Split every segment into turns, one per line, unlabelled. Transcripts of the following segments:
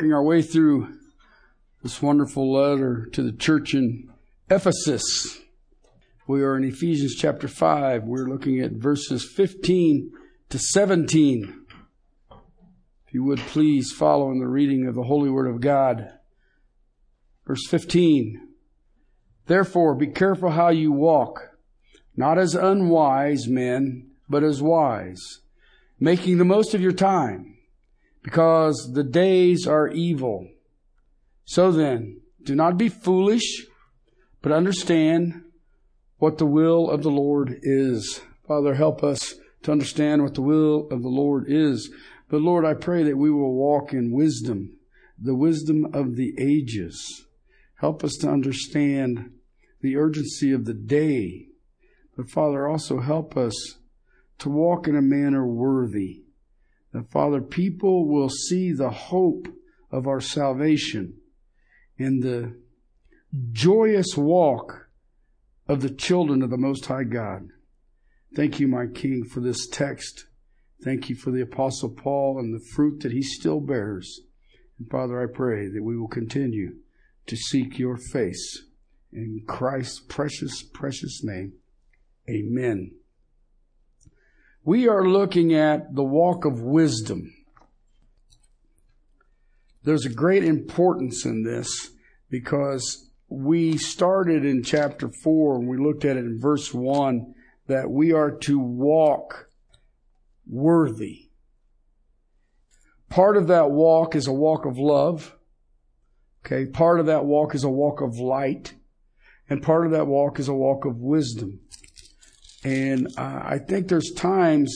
working our way through this wonderful letter to the church in Ephesus. We are in Ephesians chapter 5. We're looking at verses 15 to 17. If you would please follow in the reading of the Holy Word of God. Verse 15. Therefore, be careful how you walk, not as unwise men, but as wise, making the most of your time, because the days are evil. So then, do not be foolish, but understand what the will of the Lord is. Father, help us to understand what the will of the Lord is. But Lord, I pray that we will walk in wisdom, the wisdom of the ages. Help us to understand the urgency of the day. But Father, also help us to walk in a manner worthy. That Father, people will see the hope of our salvation in the joyous walk of the children of the Most High God. Thank you, my King, for this text. Thank you for the Apostle Paul and the fruit that he still bears. And Father, I pray that we will continue to seek your face. In Christ's precious, precious name, amen. We are looking at the walk of wisdom. There's a great importance in this because we started in chapter 4 and we looked at it in verse 1 that we are to walk worthy. Part of that walk is a walk of love. Okay. Part of that walk is a walk of light. And part of that walk is a walk of wisdom. And uh, I think there's times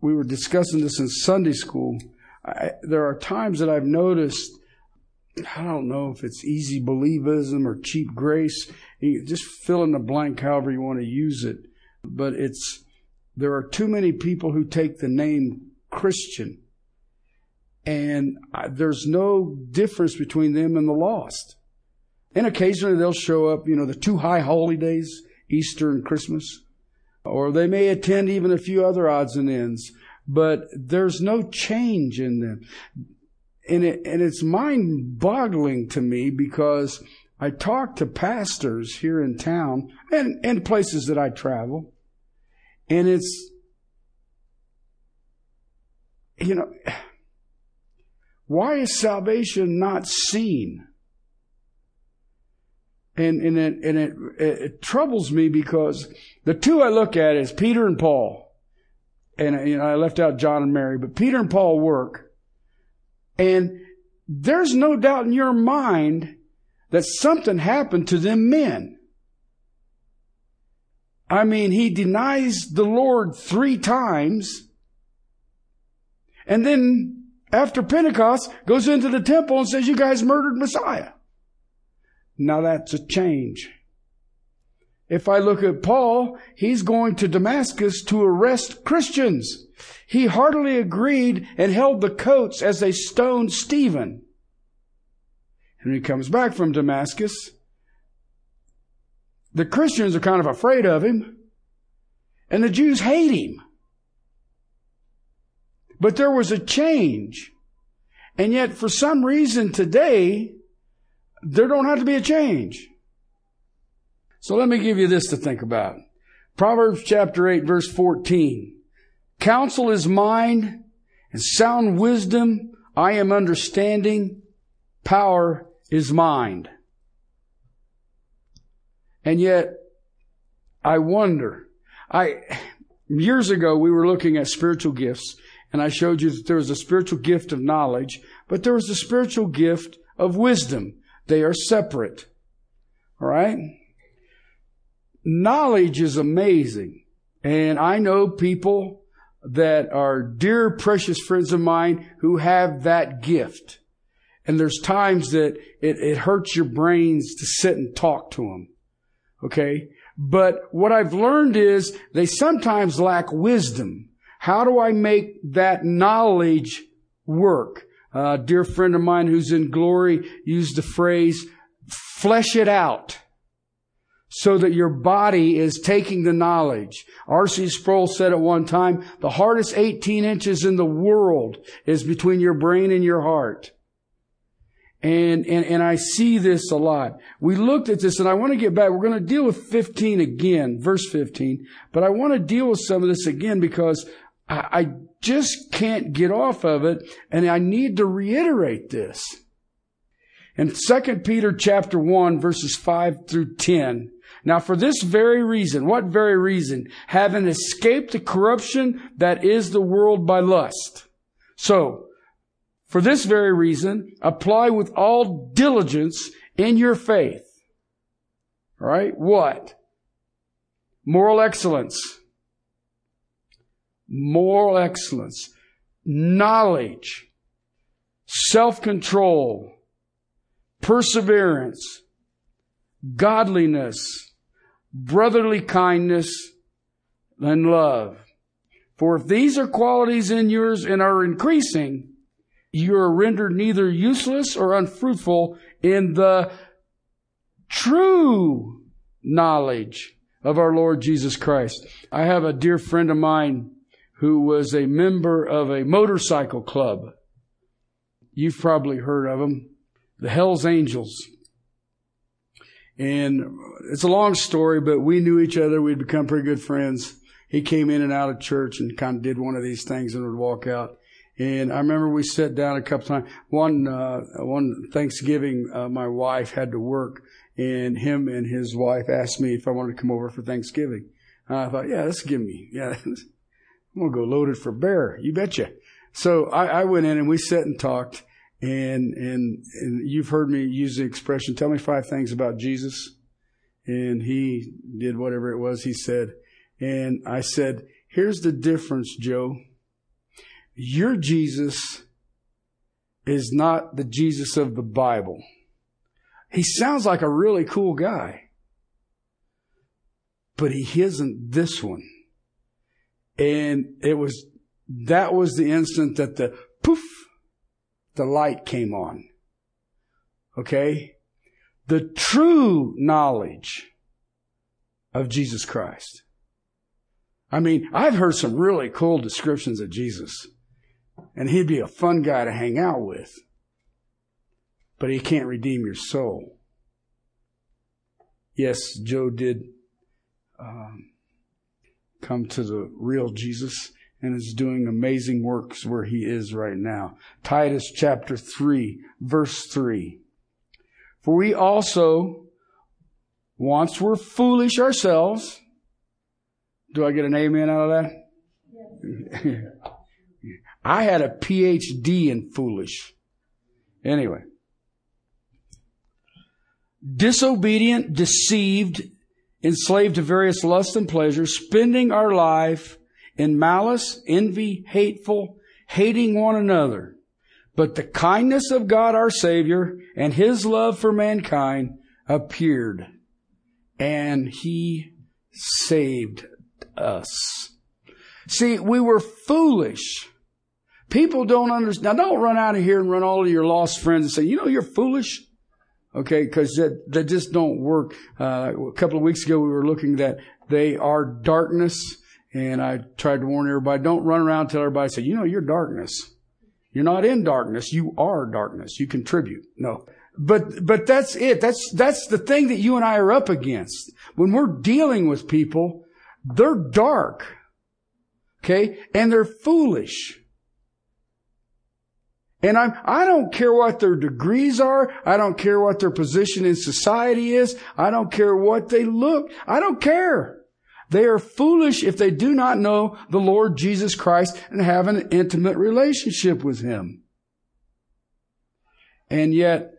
we were discussing this in Sunday school I, there are times that I've noticed, I don't know if it's easy believism or cheap grace. You just fill in the blank however you want to use it. But it's, there are too many people who take the name Christian and there's no difference between them and the lost. And occasionally they'll show up, you know, the two high holy days, Easter and Christmas, or they may attend even a few other odds and ends but there's no change in them. And, it, and it's mind boggling to me because I talk to pastors here in town and, and places that I travel. And it's, you know, why is salvation not seen? And, and, it, and it, it troubles me because the two I look at is Peter and Paul and you know, I left out John and Mary, but Peter and Paul work. And there's no doubt in your mind that something happened to them men. I mean, he denies the Lord three times. And then after Pentecost goes into the temple and says, you guys murdered Messiah. Now that's a change. If I look at Paul, he's going to Damascus to arrest Christians. He heartily agreed and held the coats as they stoned Stephen. And when he comes back from Damascus. The Christians are kind of afraid of him. And the Jews hate him. But there was a change. And yet, for some reason today, there don't have to be a change. So let me give you this to think about. Proverbs chapter 8 verse 14. Counsel is mine and sound wisdom I am understanding. Power is mind. And yet, I wonder, I, years ago we were looking at spiritual gifts and I showed you that there was a spiritual gift of knowledge, but there was a spiritual gift of wisdom. They are separate. All right? knowledge is amazing. And I know people that are dear, precious friends of mine who have that gift. And there's times that it, it hurts your brains to sit and talk to them. Okay. But what I've learned is they sometimes lack wisdom. How do I make that knowledge work? A dear friend of mine who's in glory used the phrase, flesh it out so that your body is taking the knowledge. R.C. Sproul said at one time, the hardest 18 inches in the world is between your brain and your heart. And, and, and I see this a lot. We looked at this and I want to get back. We're going to deal with 15 again, verse 15, but I want to deal with some of this again because I, I just can't get off of it and I need to reiterate this. In 2 Peter chapter 1 verses 5 through 10, now for this very reason, what very reason? Having escaped the corruption that is the world by lust. So, for this very reason, apply with all diligence in your faith. All right? What? Moral excellence. Moral excellence. Knowledge. Self-control. Perseverance. Godliness. Brotherly kindness. And love. For if these are qualities in yours and are increasing, you are rendered neither useless or unfruitful in the true knowledge of our Lord Jesus Christ. I have a dear friend of mine who was a member of a motorcycle club. You've probably heard of them. The Hells Angels. And it's a long story, but we knew each other. We'd become pretty good friends. He came in and out of church and kind of did one of these things and would walk out. And I remember we sat down a couple times. One uh, one Thanksgiving, uh, my wife had to work, and him and his wife asked me if I wanted to come over for Thanksgiving. And I thought, yeah, this give me, yeah, I'm gonna go loaded for bear. You betcha. So I, I went in and we sat and talked, and and and you've heard me use the expression, "Tell me five things about Jesus," and he did whatever it was he said, and I said, "Here's the difference, Joe." your Jesus is not the Jesus of the Bible. He sounds like a really cool guy, but he isn't this one. And it was, that was the instant that the poof, the light came on. Okay? The true knowledge of Jesus Christ. I mean, I've heard some really cool descriptions of Jesus. And he'd be a fun guy to hang out with. But he can't redeem your soul. Yes, Joe did um, come to the real Jesus and is doing amazing works where he is right now. Titus chapter 3, verse 3. For we also once were foolish ourselves. Do I get an amen out of that? I had a PhD in foolish. Anyway. Disobedient, deceived, enslaved to various lusts and pleasures, spending our life in malice, envy, hateful, hating one another. But the kindness of God our Savior and His love for mankind appeared and He saved us. See, we were foolish People don't understand. Now don't run out of here and run all of your lost friends and say, you know, you're foolish. Okay, because they just don't work. Uh, a couple of weeks ago, we were looking that they are darkness, and I tried to warn everybody, don't run around and tell everybody, say, you know, you're darkness. You're not in darkness. You are darkness. You contribute. No. But, but that's it. That's, that's the thing that you and I are up against. When we're dealing with people, they're dark. Okay? And they're foolish. And I'm, I don't care what their degrees are. I don't care what their position in society is. I don't care what they look. I don't care. They are foolish if they do not know the Lord Jesus Christ and have an intimate relationship with Him. And yet,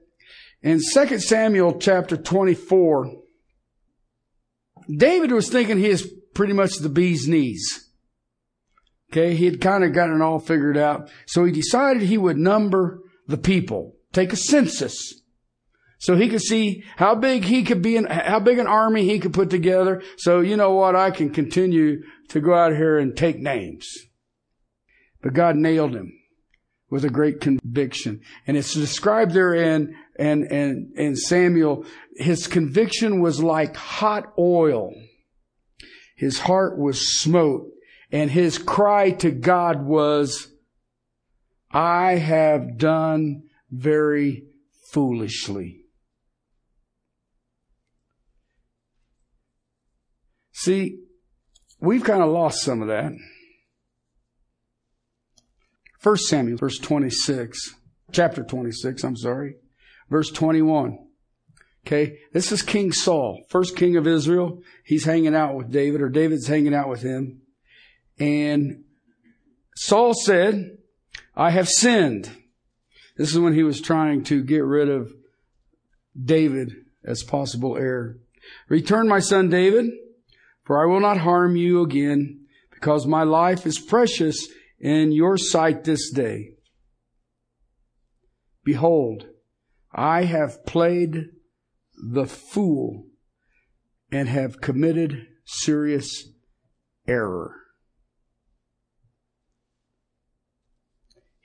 in 2 Samuel chapter 24, David was thinking he is pretty much the bee's knees. Okay, he had kind of gotten it all figured out. So he decided he would number the people, take a census. So he could see how big he could be and how big an army he could put together. So you know what? I can continue to go out here and take names. But God nailed him with a great conviction. And it's described there in, and, and, and Samuel, his conviction was like hot oil. His heart was smote and his cry to God was, I have done very foolishly. See, we've kind of lost some of that. First Samuel, verse 26, chapter 26, I'm sorry, verse 21. Okay, this is King Saul, first king of Israel. He's hanging out with David, or David's hanging out with him. And Saul said, I have sinned. This is when he was trying to get rid of David as possible heir. Return my son David, for I will not harm you again, because my life is precious in your sight this day. Behold, I have played the fool and have committed serious error.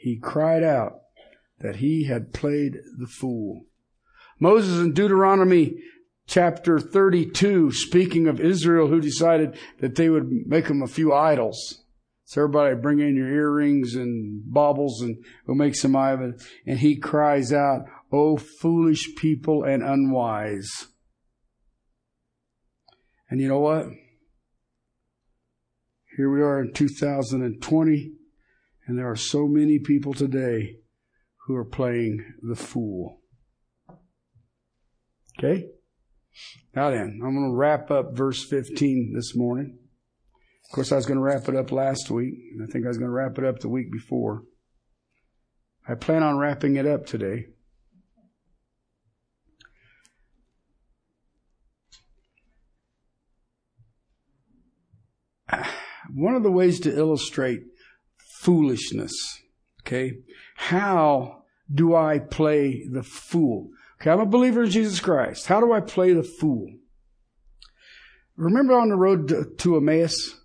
He cried out that he had played the fool. Moses in Deuteronomy chapter 32, speaking of Israel who decided that they would make them a few idols. So everybody bring in your earrings and baubles and we'll make some idols. And he cries out, O foolish people and unwise. And you know what? Here we are in 2020, and there are so many people today who are playing the fool. Okay? Now then, I'm going to wrap up verse 15 this morning. Of course, I was going to wrap it up last week, and I think I was going to wrap it up the week before. I plan on wrapping it up today. one of the ways to illustrate foolishness, okay? How do I play the fool? Okay, I'm a believer in Jesus Christ. How do I play the fool? Remember on the road to, to Emmaus?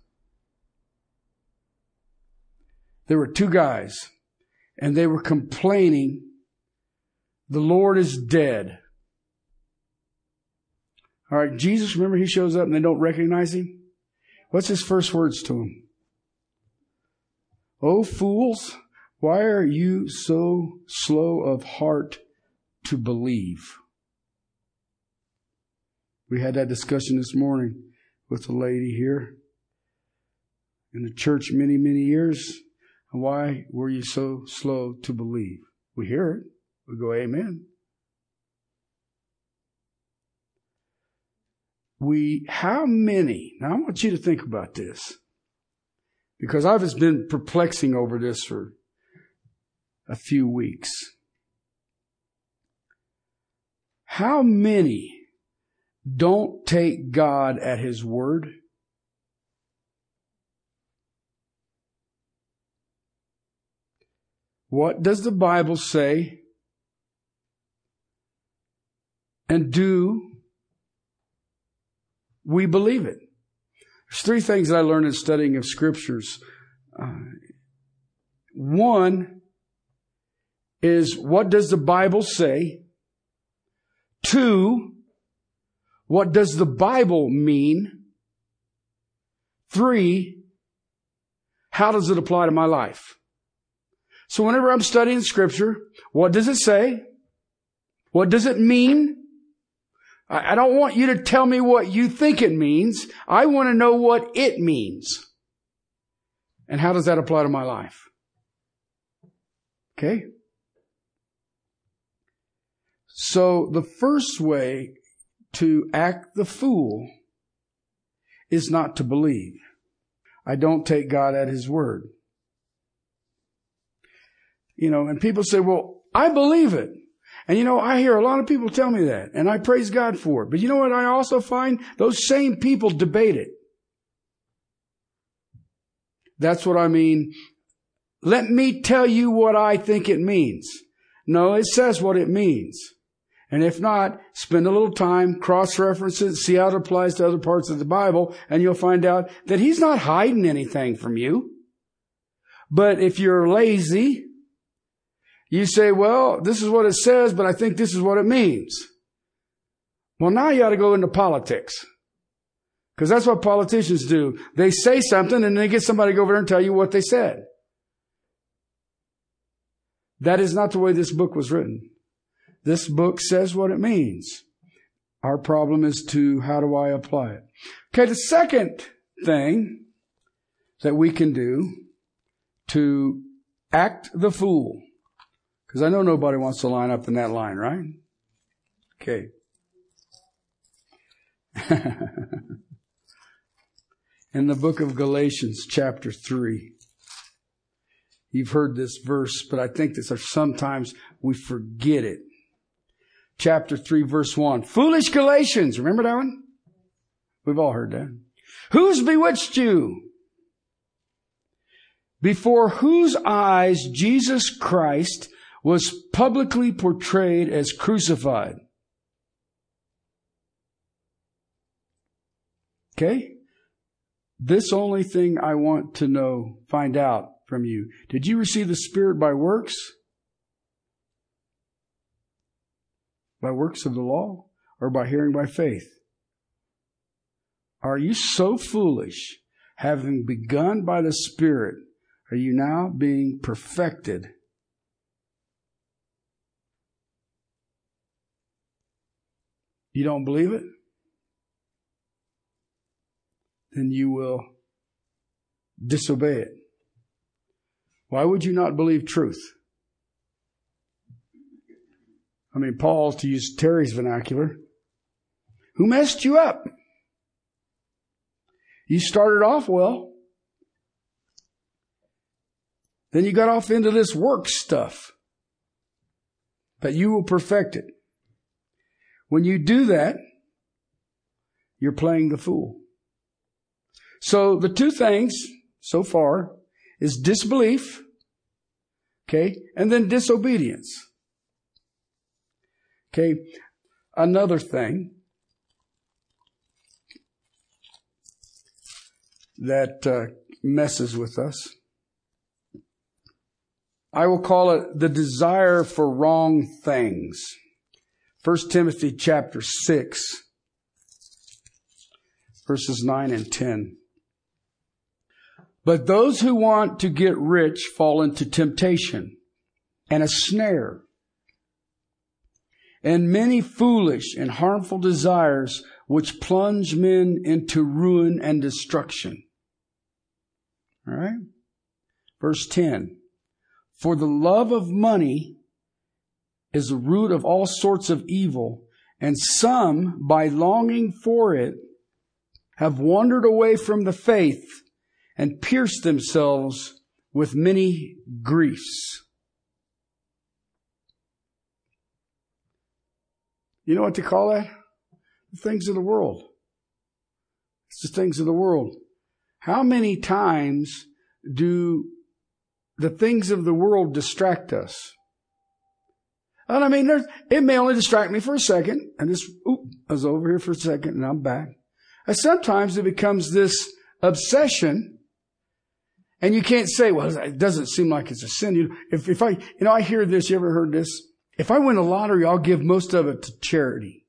There were two guys, and they were complaining, the Lord is dead. All right, Jesus, remember he shows up and they don't recognize him? What's his first words to him? Oh, fools, why are you so slow of heart to believe? We had that discussion this morning with a lady here in the church many, many years. Why were you so slow to believe? We hear it. We go, Amen. we, how many, now I want you to think about this, because I've just been perplexing over this for a few weeks. How many don't take God at His word? What does the Bible say? And do we believe it. There's three things that I learned in studying of scriptures. Uh, one is what does the Bible say? Two, what does the Bible mean? Three, how does it apply to my life? So whenever I'm studying scripture, what does it say? What does it mean? I don't want you to tell me what you think it means. I want to know what it means. And how does that apply to my life? Okay? So the first way to act the fool is not to believe. I don't take God at His word. You know, and people say, well, I believe it. And you know, I hear a lot of people tell me that, and I praise God for it. But you know what I also find? Those same people debate it. That's what I mean. Let me tell you what I think it means. No, it says what it means. And if not, spend a little time, cross-reference it, see how it applies to other parts of the Bible, and you'll find out that he's not hiding anything from you. But if you're lazy, you say, well, this is what it says, but I think this is what it means. Well, now you ought to go into politics. Because that's what politicians do. They say something and they get somebody to go over there and tell you what they said. That is not the way this book was written. This book says what it means. Our problem is to how do I apply it? Okay, the second thing that we can do to act the fool, because I know nobody wants to line up in that line, right? Okay. in the book of Galatians, chapter 3. You've heard this verse, but I think that sometimes we forget it. Chapter 3, verse 1. Foolish Galatians. Remember that one? We've all heard that. Who's bewitched you? Before whose eyes Jesus Christ was publicly portrayed as crucified. Okay? This only thing I want to know, find out from you. Did you receive the Spirit by works? By works of the law? Or by hearing by faith? Are you so foolish, having begun by the Spirit, are you now being perfected? You don't believe it? Then you will disobey it. Why would you not believe truth? I mean, Paul, to use Terry's vernacular, who messed you up? You started off well. Then you got off into this work stuff. But you will perfect it. When you do that, you're playing the fool. So the two things so far is disbelief, okay, and then disobedience. Okay, another thing that uh, messes with us. I will call it the desire for wrong things. 1 Timothy chapter 6, verses 9 and 10. But those who want to get rich fall into temptation and a snare and many foolish and harmful desires which plunge men into ruin and destruction. All right? Verse 10. For the love of money is the root of all sorts of evil, and some, by longing for it, have wandered away from the faith and pierced themselves with many griefs. You know what to call that? The things of the world. It's the things of the world. How many times do the things of the world distract us? And I mean, it may only distract me for a second, and this, oop, I was over here for a second, and I'm back. And sometimes it becomes this obsession and you can't say, well, it doesn't seem like it's a sin. You if, if I, you know, I hear this, you ever heard this? If I win a lottery, I'll give most of it to charity.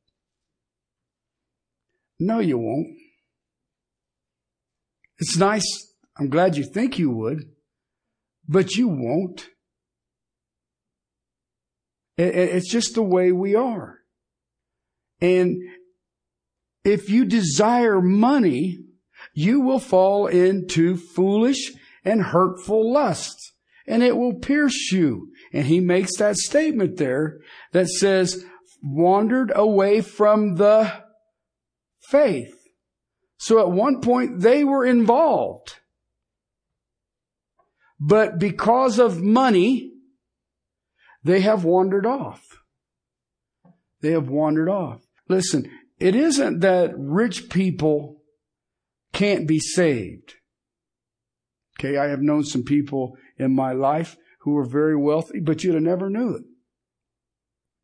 No, you won't. It's nice. I'm glad you think you would, but you won't. It's just the way we are. And if you desire money, you will fall into foolish and hurtful lusts, and it will pierce you. And he makes that statement there that says, wandered away from the faith. So at one point they were involved. But because of money, they have wandered off. They have wandered off. Listen, it isn't that rich people can't be saved. Okay, I have known some people in my life who were very wealthy, but you'd have never knew it.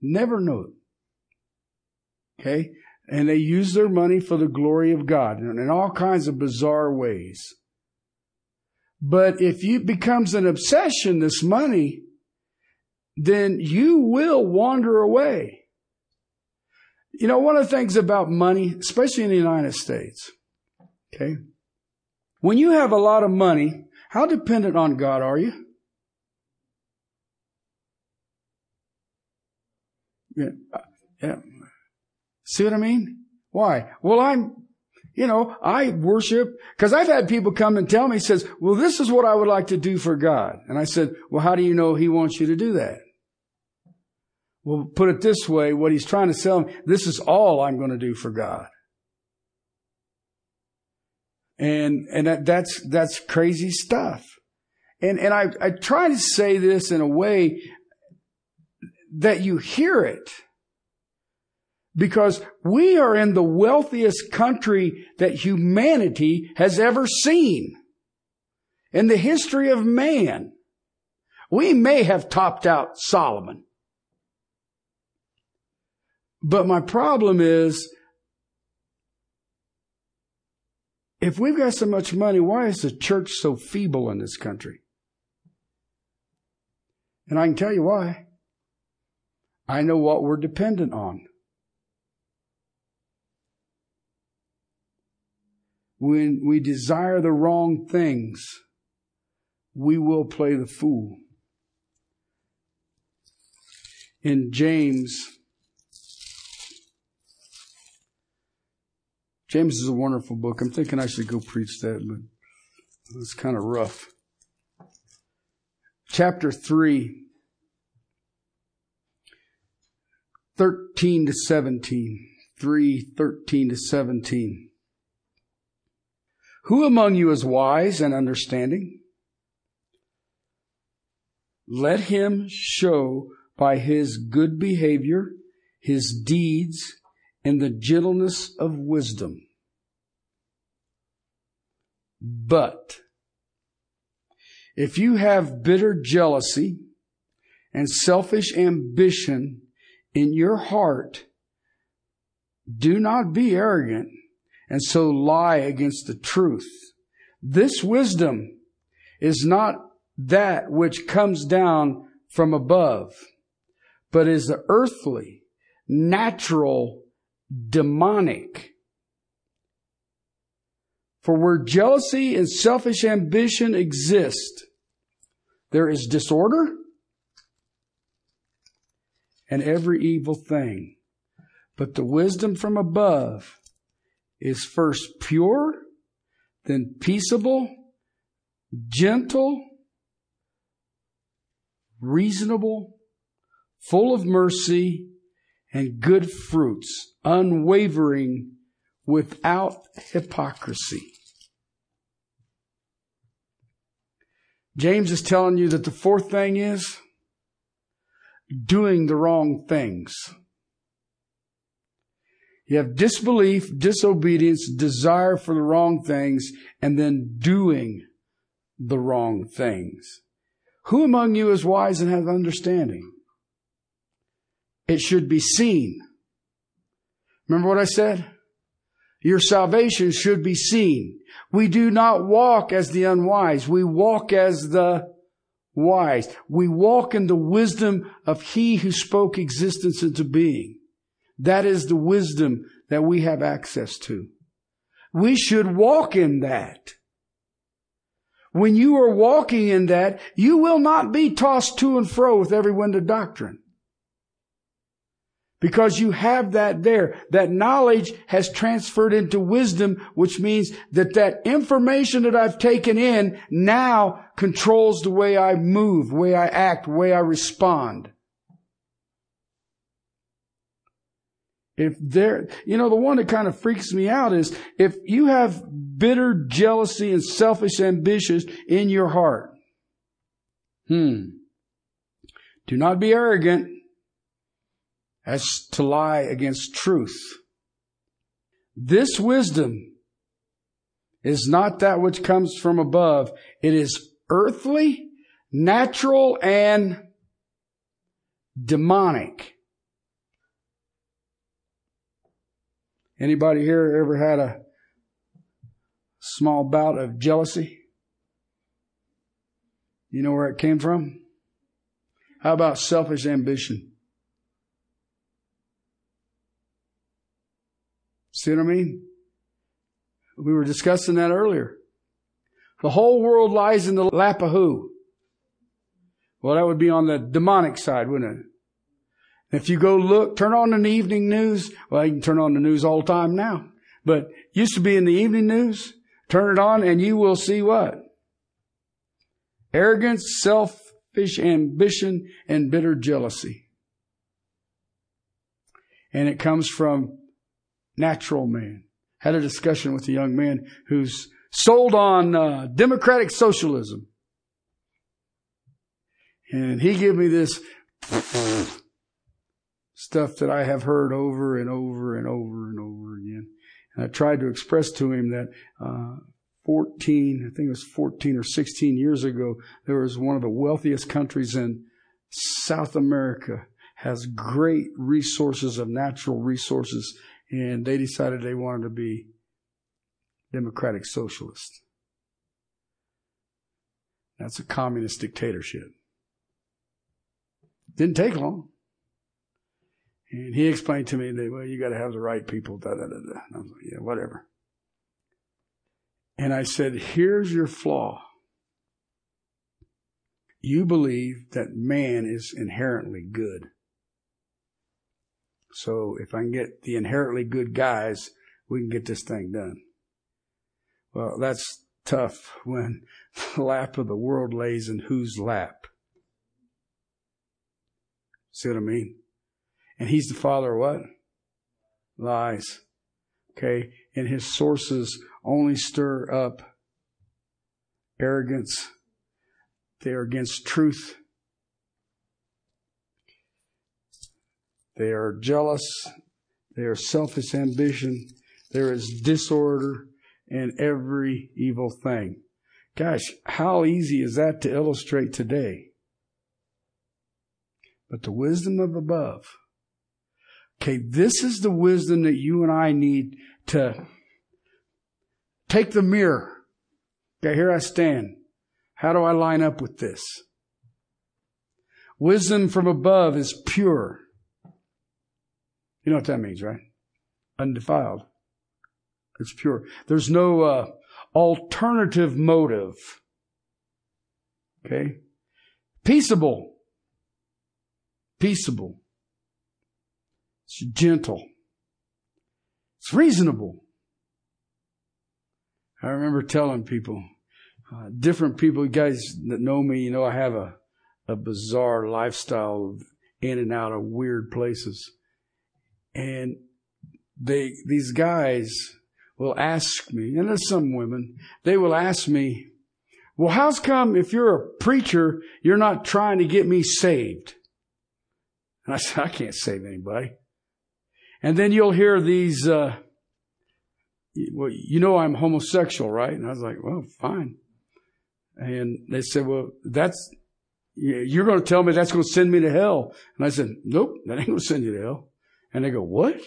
Never knew it. Okay? And they use their money for the glory of God in all kinds of bizarre ways. But if it becomes an obsession, this money, then you will wander away. You know, one of the things about money, especially in the United States, okay? When you have a lot of money, how dependent on God are you? Yeah. Uh, yeah. See what I mean? Why? Well, I'm, you know, I worship, cause I've had people come and tell me, says, well, this is what I would like to do for God. And I said, well, how do you know He wants you to do that? Well, put it this way, what He's trying to sell me, this is all I'm going to do for God. And, and that, that's, that's crazy stuff. And, and I, I try to say this in a way that you hear it. Because we are in the wealthiest country that humanity has ever seen. In the history of man. We may have topped out Solomon. But my problem is If we've got so much money, why is the church so feeble in this country? And I can tell you why. I know what we're dependent on. When we desire the wrong things, we will play the fool. In James James is a wonderful book. I'm thinking I should go preach that, but it's kind of rough. Chapter 3, 13 to 17. 3, 13 to 17. Who among you is wise and understanding? Let him show by his good behavior, his deeds, in the gentleness of wisdom. But if you have bitter jealousy and selfish ambition in your heart, do not be arrogant and so lie against the truth. This wisdom is not that which comes down from above, but is the earthly, natural, demonic. For where jealousy and selfish ambition exist, there is disorder and every evil thing. But the wisdom from above is first pure, then peaceable, gentle, reasonable, full of mercy and good fruits, unwavering, without hypocrisy. James is telling you that the fourth thing is doing the wrong things. You have disbelief, disobedience, desire for the wrong things, and then doing the wrong things. Who among you is wise and has understanding? It should be seen. Remember what I said? Your salvation should be seen. We do not walk as the unwise. We walk as the wise. We walk in the wisdom of He who spoke existence into being. That is the wisdom that we have access to. We should walk in that. When you are walking in that, you will not be tossed to and fro with every wind of doctrine. Because you have that there. That knowledge has transferred into wisdom, which means that that information that I've taken in now controls the way I move, way I act, way I respond. If there, you know, the one that kind of freaks me out is if you have bitter jealousy and selfish ambitions in your heart. Hmm. Do not be arrogant as to lie against truth. This wisdom is not that which comes from above. It is earthly, natural, and demonic. Anybody here ever had a small bout of jealousy? You know where it came from? How about selfish ambition? See what I mean? We were discussing that earlier. The whole world lies in the lap of who? Well, that would be on the demonic side, wouldn't it? If you go look, turn on the evening news. Well, you can turn on the news all the time now. But used to be in the evening news. Turn it on and you will see what? Arrogance, selfish ambition, and bitter jealousy. And it comes from natural man. Had a discussion with a young man who's sold on uh, democratic socialism. And he gave me this stuff that I have heard over and over and over and over again. And I tried to express to him that uh, 14, I think it was 14 or 16 years ago, there was one of the wealthiest countries in South America has great resources of natural resources, and they decided they wanted to be democratic socialist. That's a communist dictatorship. Didn't take long. And he explained to me that, well, you got to have the right people, da, da, da, da. I was like, yeah, whatever. And I said, here's your flaw. You believe that man is inherently good. So if I can get the inherently good guys, we can get this thing done. Well, that's tough when the lap of the world lays in whose lap? See what I mean? And he's the father of what? Lies. Okay. And his sources only stir up arrogance. They are against truth. They are jealous. They are selfish ambition. There is disorder and every evil thing. Gosh, how easy is that to illustrate today? But the wisdom of above Okay, this is the wisdom that you and I need to take the mirror. Okay, here I stand. How do I line up with this? Wisdom from above is pure. You know what that means, right? Undefiled. It's pure. There's no uh, alternative motive. Okay? Peaceable. Peaceable. It's gentle. It's reasonable. I remember telling people, uh, different people, you guys that know me, you know, I have a, a bizarre lifestyle in and out of weird places. And they, these guys will ask me, and there's some women, they will ask me, well, how's come if you're a preacher, you're not trying to get me saved? And I said, I can't save anybody. And then you'll hear these, uh, well, you know I'm homosexual, right? And I was like, well, fine. And they said, well, that's, you're going to tell me that's going to send me to hell. And I said, nope, that ain't going to send you to hell. And they go, what?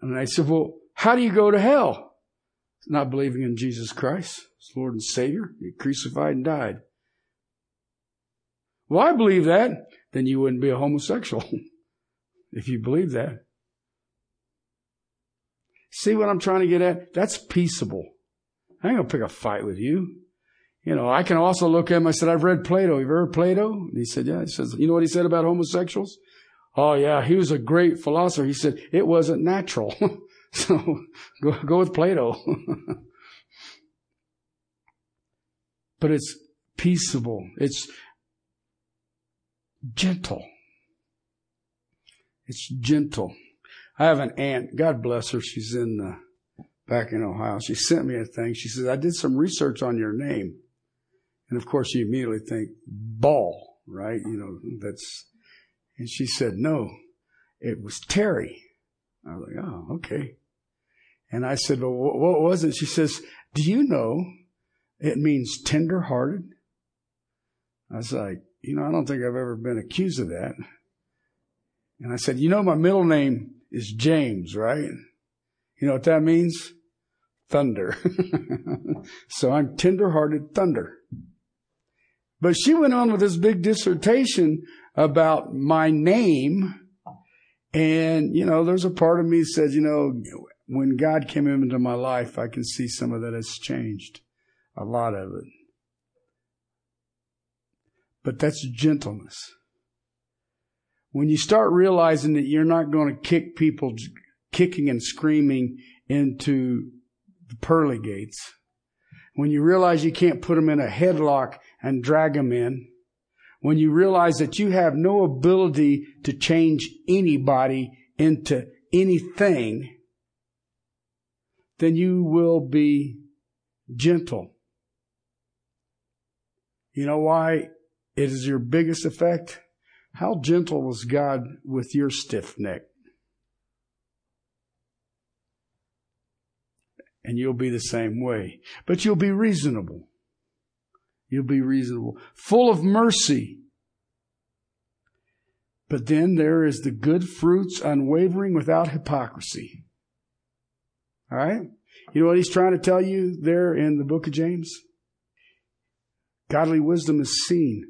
And I said, well, how do you go to hell? It's Not believing in Jesus Christ Lord and Savior. He crucified and died. Well, I believe that. Then you wouldn't be a homosexual. if you believe that. See what I'm trying to get at? That's peaceable. I ain't gonna pick a fight with you. You know, I can also look at him. I said, I've read Plato. You've heard Plato? And he said, yeah. He says, you know what he said about homosexuals? Oh yeah, he was a great philosopher. He said, it wasn't natural. so go, go with Plato. but it's peaceable. It's gentle. It's gentle. I have an aunt, God bless her, she's in the, back in Ohio. She sent me a thing. She says, I did some research on your name. And of course you immediately think ball, right? You know, that's, and she said, no, it was Terry. I was like, oh, okay. And I said, well, what was it? She says, do you know it means tender hearted? I was like, you know, I don't think I've ever been accused of that. And I said, you know, my middle name is James, right? You know what that means? Thunder. so I'm tenderhearted thunder. But she went on with this big dissertation about my name. And, you know, there's a part of me says, you know, when God came into my life, I can see some of that has changed. A lot of it. But that's gentleness. when you start realizing that you're not going to kick people kicking and screaming into the pearly gates, when you realize you can't put them in a headlock and drag them in, when you realize that you have no ability to change anybody into anything, then you will be gentle. You know why it is your biggest effect? How gentle was God with your stiff neck? And you'll be the same way. But you'll be reasonable. You'll be reasonable. Full of mercy. But then there is the good fruits, unwavering without hypocrisy. All right? You know what he's trying to tell you there in the book of James? Godly wisdom is seen.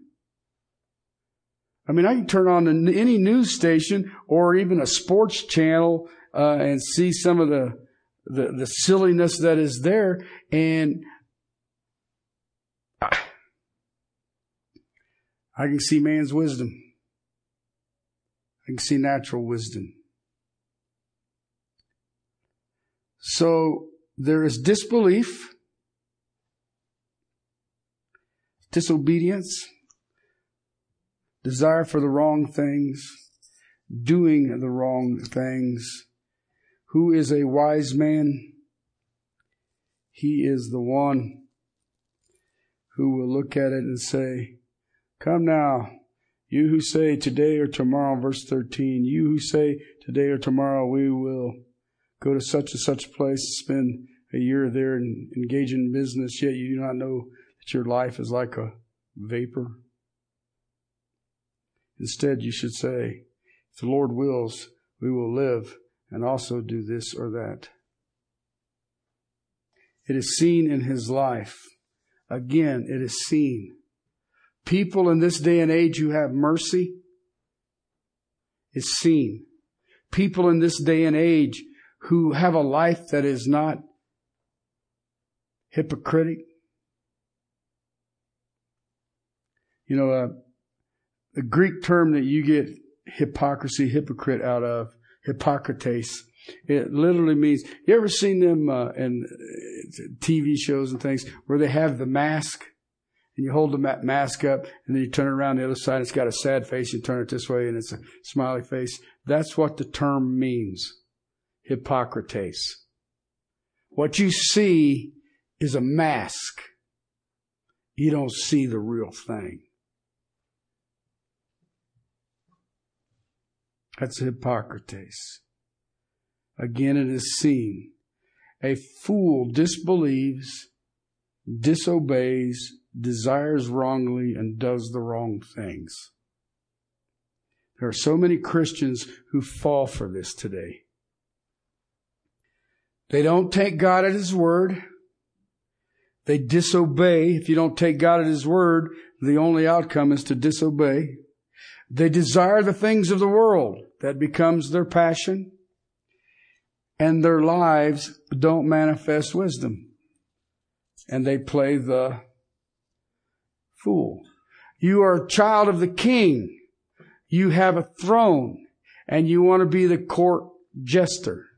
I mean, I can turn on any news station or even a sports channel uh, and see some of the, the, the silliness that is there, and I can see man's wisdom. I can see natural wisdom. So there is disbelief, disobedience, desire for the wrong things, doing the wrong things. Who is a wise man? He is the one who will look at it and say, Come now, you who say today or tomorrow, verse 13, you who say today or tomorrow we will go to such and such place, spend a year there and engage in business, yet you do not know that your life is like a vapor. Instead, you should say, if the Lord wills, we will live and also do this or that. It is seen in his life. Again, it is seen. People in this day and age who have mercy is seen. People in this day and age who have a life that is not hypocritic. You know, uh, the Greek term that you get hypocrisy, hypocrite out of, Hippocrates, it literally means, you ever seen them uh, in uh, TV shows and things where they have the mask? And you hold the mask up and then you turn around the other side. It's got a sad face. You turn it this way and it's a smiley face. That's what the term means. Hippocrates. What you see is a mask. You don't see the real thing. That's Hippocrates. Again, it is seen. A fool disbelieves, disobeys, desires wrongly, and does the wrong things. There are so many Christians who fall for this today. They don't take God at His word. They disobey. If you don't take God at His word, the only outcome is to disobey. They desire the things of the world. That becomes their passion. And their lives don't manifest wisdom. And they play the fool. You are a child of the king. You have a throne and you want to be the court jester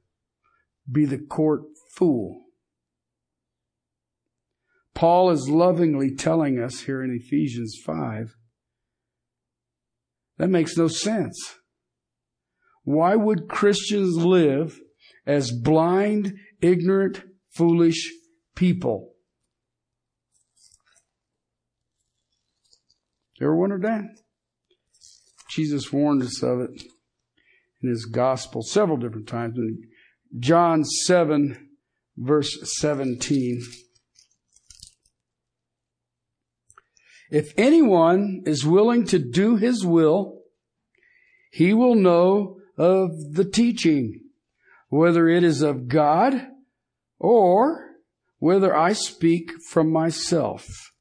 be the court fool. Paul is lovingly telling us here in Ephesians 5 that makes no sense. Why would Christians live as blind, ignorant, foolish people? You ever wondered that? Jesus warned us of it in his gospel several different times. In John 7, verse 17. If anyone is willing to do his will, he will know of the teaching, whether it is of God or whether I speak from myself.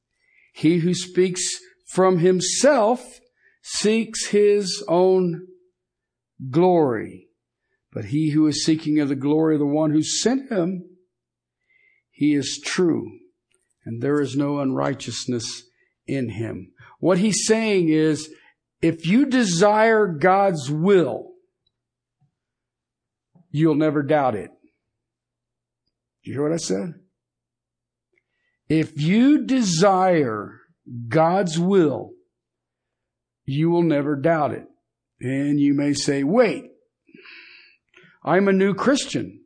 He who speaks from himself seeks his own glory. But he who is seeking of the glory of the one who sent him, he is true, and there is no unrighteousness in him. What he's saying is, if you desire God's will, you'll never doubt it. You hear what I said? If you desire God's will, you will never doubt it. And you may say, wait, I'm a new Christian.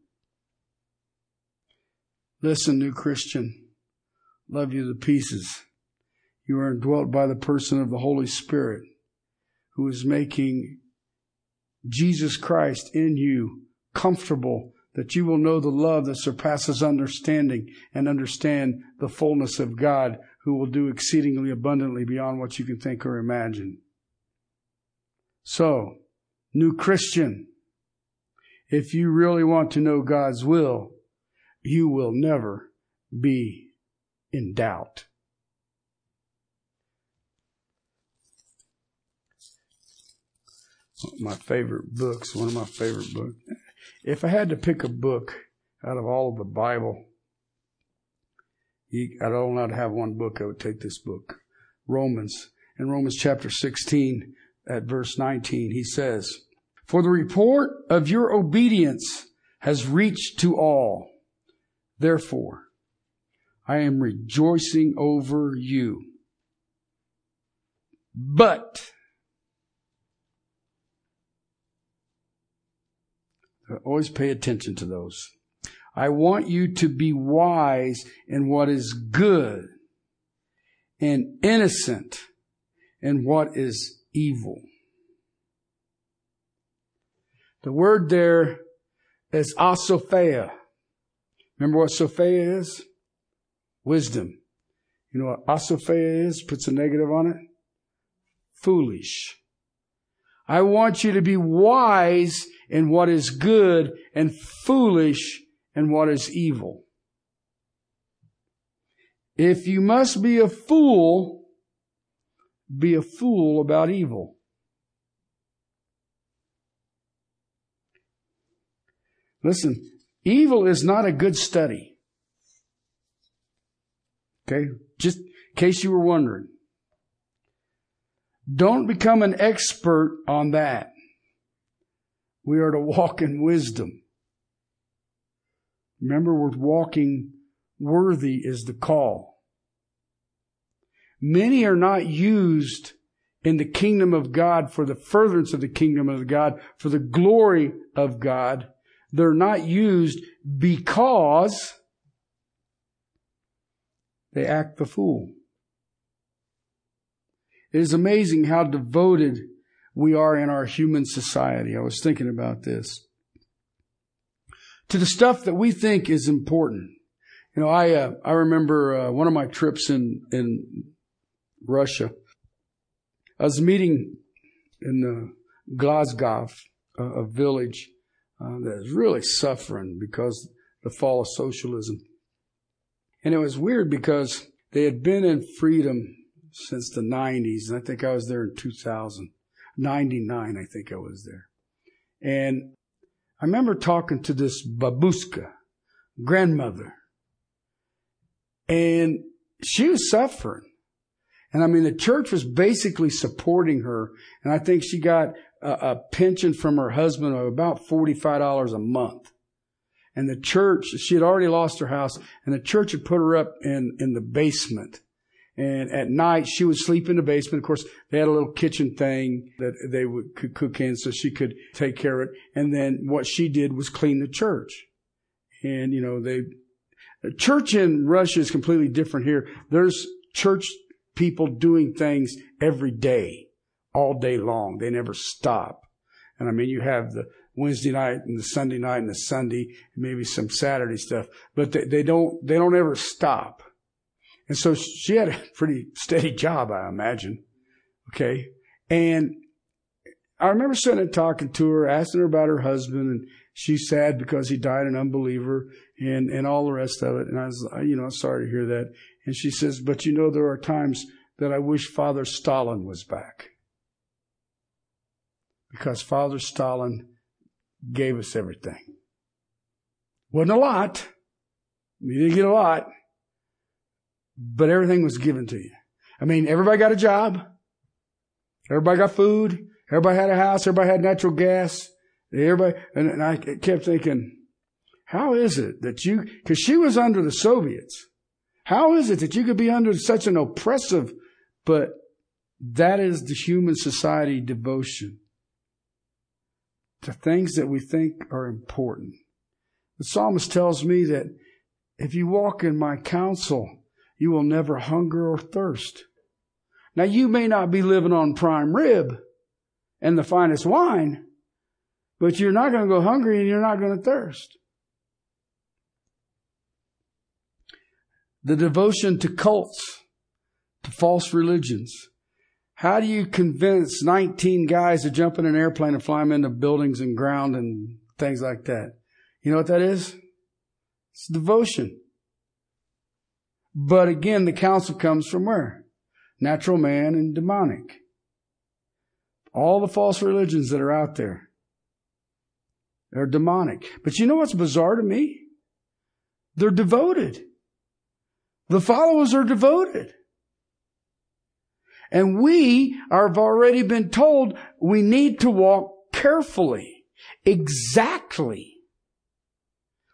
Listen, new Christian, love you to pieces. You are indwelt by the person of the Holy Spirit who is making Jesus Christ in you comfortable that you will know the love that surpasses understanding and understand the fullness of God who will do exceedingly abundantly beyond what you can think or imagine. So, new Christian, if you really want to know God's will, you will never be in doubt. My favorite books, one of my favorite books. If I had to pick a book out of all of the Bible, I don't know to have one book, I would take this book. Romans. In Romans chapter 16, at verse 19, he says, For the report of your obedience has reached to all. Therefore, I am rejoicing over you. But, always pay attention to those. I want you to be wise in what is good and innocent in what is evil. The word there is asophia. Remember what Sophia is? Wisdom. You know what asophia is? Puts a negative on it. Foolish. I want you to be wise in what is good and foolish in what is evil. If you must be a fool, be a fool about evil. Listen, evil is not a good study. Okay? Just in case you were wondering. Don't become an expert on that. We are to walk in wisdom. Remember, we're walking worthy is the call. Many are not used in the kingdom of God for the furtherance of the kingdom of God, for the glory of God. They're not used because they act the fool. It is amazing how devoted we are in our human society. I was thinking about this. To the stuff that we think is important. You know, I uh, I remember uh, one of my trips in in Russia. I was meeting in uh, Glasgow, a village uh, that is really suffering because the fall of socialism. And it was weird because they had been in freedom since the 90s, and I think I was there in 2000. 99, I think I was there. And I remember talking to this babushka, grandmother, and she was suffering. And I mean, the church was basically supporting her. And I think she got a, a pension from her husband of about $45 a month. And the church, she had already lost her house and the church had put her up in, in the basement. And at night, she would sleep in the basement. Of course, they had a little kitchen thing that they would could cook in so she could take care of it. And then what she did was clean the church. And, you know, they, church in Russia is completely different here. There's church people doing things every day, all day long. They never stop. And I mean, you have the Wednesday night and the Sunday night and the Sunday, maybe some Saturday stuff, but they, they don't, they don't ever stop. And so she had a pretty steady job, I imagine. Okay. And I remember sitting and talking to her, asking her about her husband, and she's sad because he died an unbeliever and, and all the rest of it. And I was, you know, sorry to hear that. And she says, but you know, there are times that I wish Father Stalin was back. Because Father Stalin gave us everything. Wasn't a lot. We didn't get a lot but everything was given to you. I mean, everybody got a job. Everybody got food. Everybody had a house. Everybody had natural gas. Everybody, and, and I kept thinking, how is it that you, cause she was under the Soviets. How is it that you could be under such an oppressive, but that is the human society devotion to things that we think are important. The psalmist tells me that if you walk in my counsel, you will never hunger or thirst. Now you may not be living on prime rib and the finest wine, but you're not going to go hungry and you're not going to thirst. The devotion to cults, to false religions. How do you convince 19 guys to jump in an airplane and fly them into buildings and ground and things like that? You know what that is? It's devotion. But again, the counsel comes from where? Natural man and demonic. All the false religions that are out there are demonic. But you know what's bizarre to me? They're devoted. The followers are devoted. And we have already been told we need to walk carefully, exactly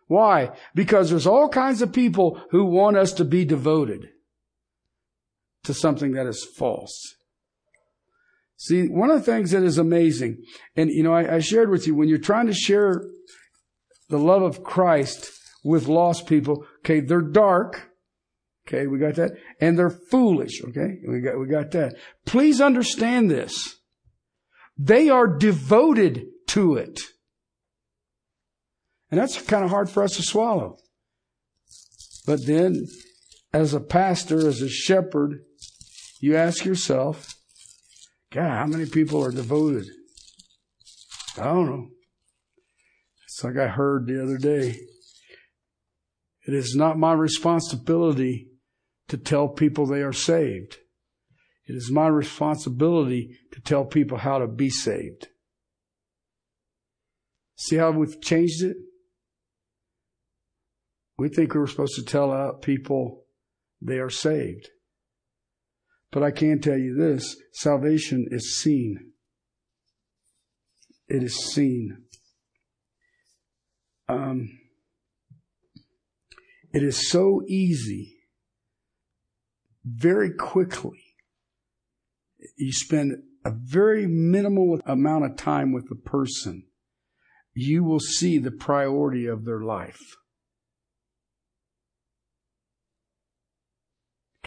why? Because there's all kinds of people who want us to be devoted to something that is false. See, one of the things that is amazing, and you know, I, I shared with you, when you're trying to share the love of Christ with lost people, okay, they're dark, okay, we got that, and they're foolish, okay, we got, we got that. Please understand this. They are devoted to it. And that's kind of hard for us to swallow. But then, as a pastor, as a shepherd, you ask yourself, God, how many people are devoted? I don't know. It's like I heard the other day. It is not my responsibility to tell people they are saved. It is my responsibility to tell people how to be saved. See how we've changed it? We think we're supposed to tell people they are saved. But I can tell you this salvation is seen. It is seen. Um, it is so easy, very quickly. You spend a very minimal amount of time with the person, you will see the priority of their life.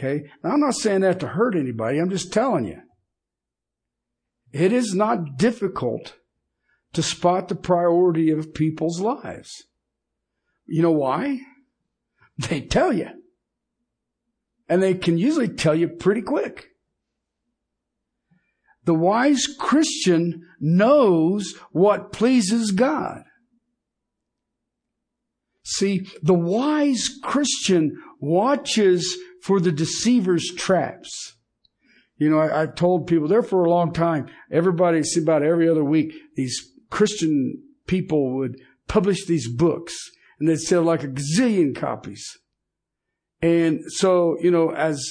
Okay? Now, I'm not saying that to hurt anybody. I'm just telling you. It is not difficult to spot the priority of people's lives. You know why? They tell you. And they can usually tell you pretty quick. The wise Christian knows what pleases God. See, the wise Christian watches for the deceiver's traps. You know, I, have told people there for a long time, everybody, see about every other week, these Christian people would publish these books and they'd sell like a gazillion copies. And so, you know, as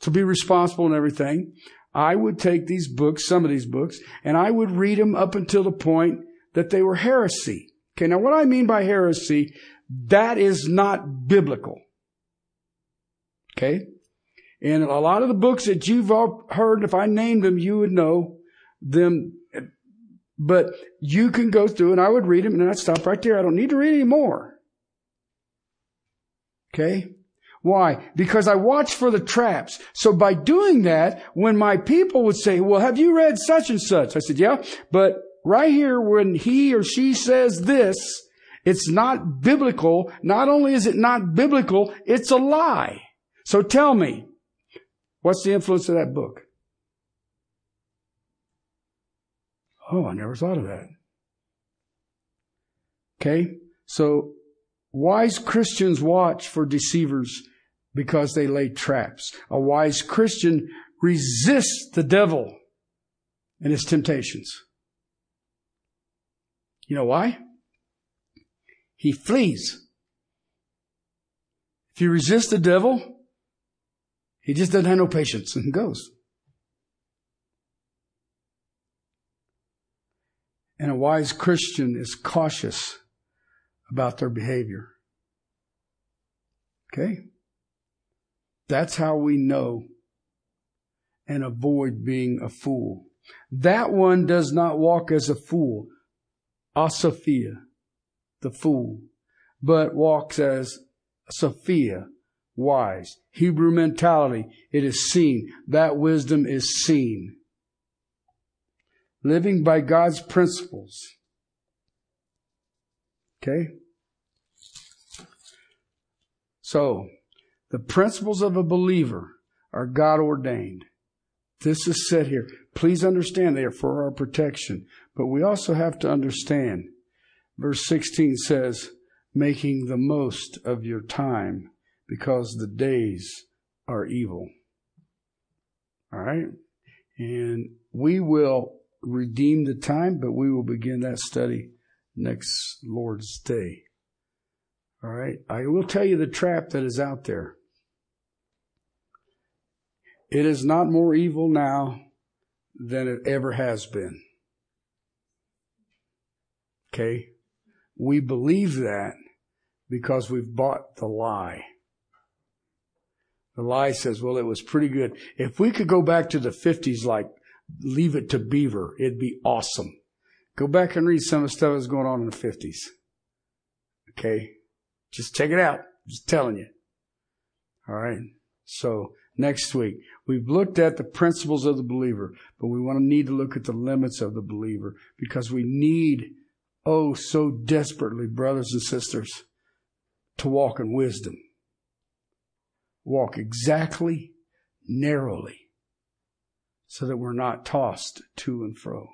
to be responsible and everything, I would take these books, some of these books, and I would read them up until the point that they were heresy. Okay, now what I mean by heresy, that is not biblical. Okay? And a lot of the books that you've all heard, if I named them, you would know them. But you can go through and I would read them and I'd stop right there. I don't need to read any more. Okay? Why? Because I watch for the traps. So by doing that, when my people would say, well, have you read such and such? I said, yeah, but right here when he or she says this, it's not biblical. Not only is it not biblical, it's a lie. So tell me, what's the influence of that book? Oh, I never thought of that. Okay? So, wise Christians watch for deceivers because they lay traps. A wise Christian resists the devil and his temptations. You know why? He flees. If you resist the devil, he just doesn't have no patience and goes. And a wise Christian is cautious about their behavior. Okay? That's how we know and avoid being a fool. That one does not walk as a fool, Asophia, the fool, but walks as Sophia, wise. Hebrew mentality, it is seen. That wisdom is seen. Living by God's principles. Okay? So, the principles of a believer are God ordained. This is said here. Please understand they are for our protection. But we also have to understand. Verse 16 says, making the most of your time because the days are evil. All right? And we will redeem the time, but we will begin that study next Lord's Day. All right? I will tell you the trap that is out there. It is not more evil now than it ever has been. Okay? We believe that because we've bought the lie. The lie says, well, it was pretty good. If we could go back to the 50s, like leave it to Beaver, it'd be awesome. Go back and read some of the stuff that's going on in the 50s. Okay? Just check it out. Just telling you. All right. So next week, we've looked at the principles of the believer, but we want to need to look at the limits of the believer because we need, oh, so desperately, brothers and sisters, to walk in wisdom. Walk exactly, narrowly, so that we're not tossed to and fro.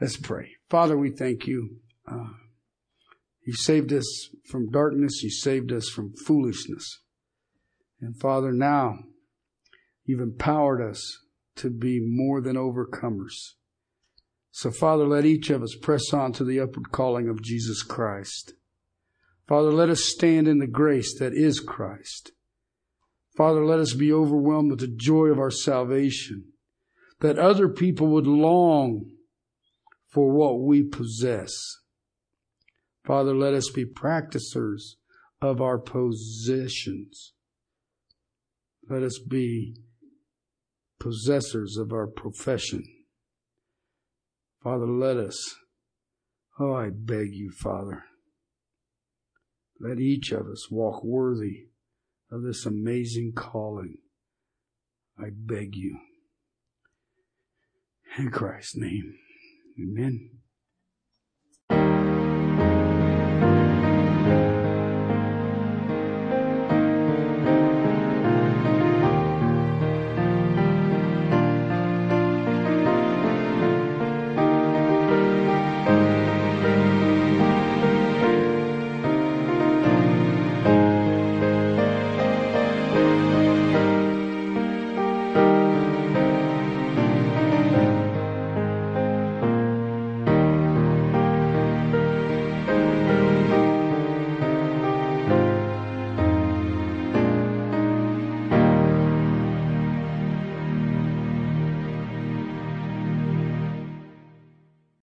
Let's pray. Father, we thank you. Uh, you saved us from darkness. You saved us from foolishness. And Father, now you've empowered us to be more than overcomers. So Father, let each of us press on to the upward calling of Jesus Christ. Father, let us stand in the grace that is Christ. Father, let us be overwhelmed with the joy of our salvation, that other people would long for what we possess. Father, let us be practicers of our possessions. Let us be possessors of our profession. Father, let us, oh, I beg you, Father, let each of us walk worthy of this amazing calling. I beg you. In Christ's name, amen.